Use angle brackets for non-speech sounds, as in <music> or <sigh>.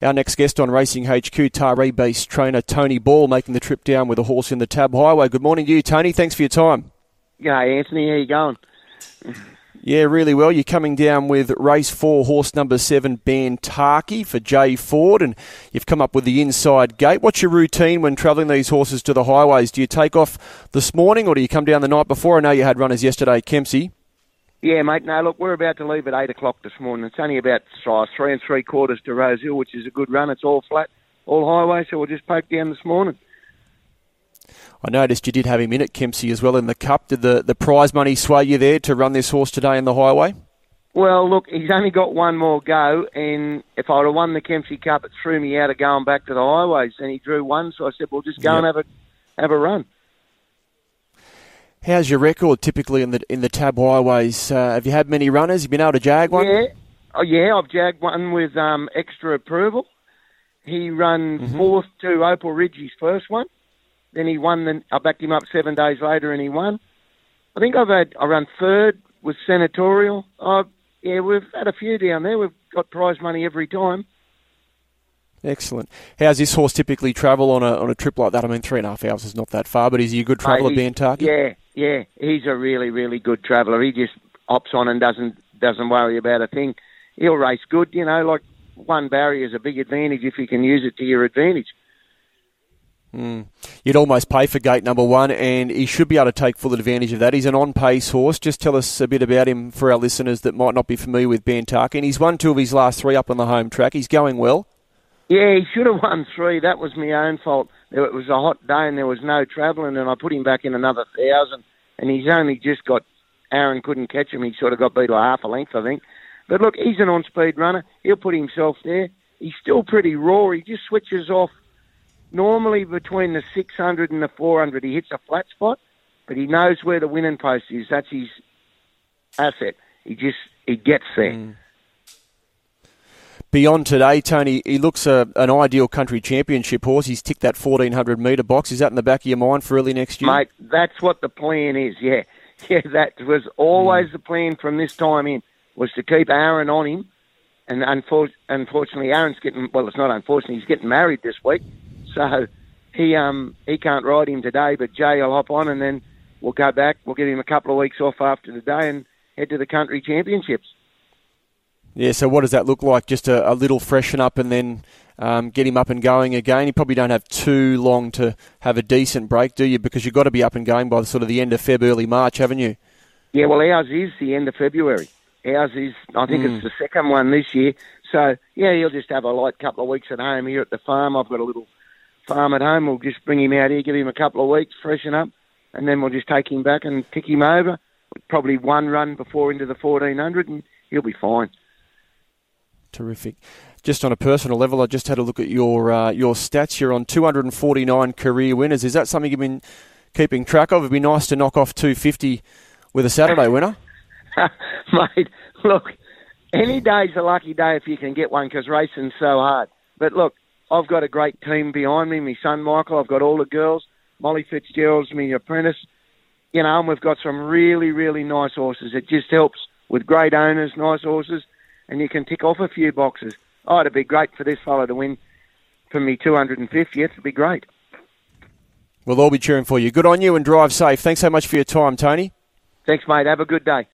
Our next guest on Racing HQ, Taree based trainer Tony Ball, making the trip down with a horse in the TAB Highway. Good morning to you, Tony. Thanks for your time. Yeah, Anthony, how you going? <laughs> Yeah, really well. You're coming down with race four, horse number seven, Bantarki for Jay Ford, and you've come up with the inside gate. What's your routine when travelling these horses to the highways? Do you take off this morning or do you come down the night before? I know you had runners yesterday, Kempsey. Yeah, mate. No, look, we're about to leave at eight o'clock this morning. It's only about uh, three and three quarters to Rosehill, which is a good run. It's all flat, all highway, so we'll just poke down this morning. I noticed you did have him in at Kempsey as well in the Cup. Did the, the prize money sway you there to run this horse today in the highway? Well, look, he's only got one more go, and if I'd have won the Kempsey Cup, it threw me out of going back to the highways, and he drew one, so I said, well, just go yep. and have a have a run. How's your record typically in the in the TAB highways? Uh, have you had many runners? Have you been able to jag one? Yeah, oh yeah, I've jagged one with um, extra approval. He ran mm-hmm. fourth to Opal Ridgey's first one. Then he won. The, I backed him up seven days later, and he won. I think I've had I run third with Senatorial. Uh, yeah, we've had a few down there. We've got prize money every time. Excellent. How's this horse typically travel on a on a trip like that? I mean, three and a half hours is not that far, but is he a good traveller, Bantarki? Yeah, yeah, he's a really, really good traveller. He just hops on and doesn't doesn't worry about a thing. He'll race good, you know. Like one barrier is a big advantage if you can use it to your advantage. Mm. You'd almost pay for gate number one, and he should be able to take full advantage of that. He's an on-pace horse. Just tell us a bit about him for our listeners that might not be familiar with Bantarki. And he's won two of his last three up on the home track. He's going well. Yeah, he should have won three. That was my own fault. It was a hot day and there was no travelling, and I put him back in another thousand, and he's only just got. Aaron couldn't catch him. He sort of got beat by half a length, I think. But look, he's an on-speed runner. He'll put himself there. He's still pretty raw. He just switches off. Normally between the 600 and the 400, he hits a flat spot, but he knows where the winning post is. That's his asset. He just he gets there. Mm beyond today, Tony, he looks a, an ideal country championship horse. He's ticked that 1400 metre box. Is that in the back of your mind for early next year? Mate, that's what the plan is, yeah. <laughs> Yeah, that was always mm. the plan from this time in, was to keep Aaron on him. And unfor- unfortunately, Aaron's getting, well, it's not unfortunately, he's getting married this week. So he um he can't ride him today, but Jay will hop on and then we'll go back. We'll give him a couple of weeks off after the day and head to the country championships. Yeah, so what does that look like? Just a, a little freshen up and then um, get him up and going again. You probably don't have too long to have a decent break, do you? Because you've got to be up and going by the sort of the end of Feb, early March, haven't you? Yeah, well, ours is the end of February. Ours is, I think mm. it's the second one this year. So, yeah, he'll just have a light couple of weeks at home here at the farm. I've got a little farm at home. We'll just bring him out here, give him a couple of weeks, freshen up, and then we'll just take him back and tick him over. Probably one run before into the 1400, and he'll be fine. Terrific. Just on a personal level, I just had a look at your uh, your stats. You're on 249 career winners. Is that something you've been keeping track of? It'd be nice to knock off 250 with a Saturday <laughs> winner. <laughs> Mate, look, any day's a lucky day if you can get one because racing's so hard. But look, I've got a great team behind me. My son Michael, I've got all the girls. Molly Fitzgerald's my apprentice. You know, and we've got some really, really nice horses. It just helps with great owners, nice horses and you can tick off a few boxes. Oh, it'd be great for this fellow to win for me 250th. It'd be great. We'll all be cheering for you. Good on you and drive safe. Thanks so much for your time, Tony. Thanks, mate. Have a good day.